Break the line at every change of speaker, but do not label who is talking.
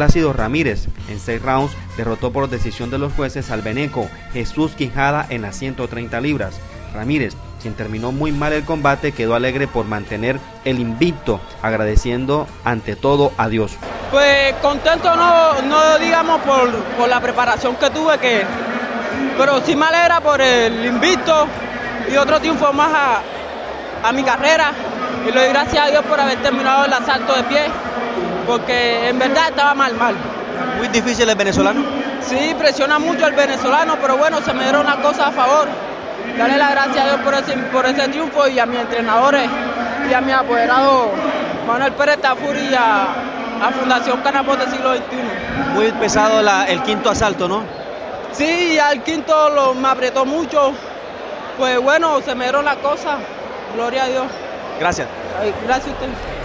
Plácido Ramírez. En seis rounds derrotó por decisión de los jueces al Beneco Jesús Quijada en las 130 libras. Ramírez, quien terminó muy mal el combate, quedó alegre por mantener el invicto, agradeciendo ante todo a Dios.
Pues contento no, no digamos por, la preparación que tuve, que, pero sí me alegra por el invicto y otro triunfo más a, a mi carrera. Y le doy gracias a Dios por haber terminado el asalto de pie, porque en verdad estaba mal, mal.
Muy difícil el venezolano.
Sí, presiona mucho el venezolano, pero bueno, se me dieron una cosa a favor. Darle las gracias a Dios por ese, por ese triunfo y a mis entrenadores y a mi apoderado Manuel Pérez Tafuri y a, a Fundación Canapote Siglo XXI.
Muy pesado la, el quinto asalto, ¿no?
Sí, al quinto lo, me apretó mucho. Pues bueno, se me dieron las cosas. Gloria a Dios.
Gracias.
Ay, gracias a usted.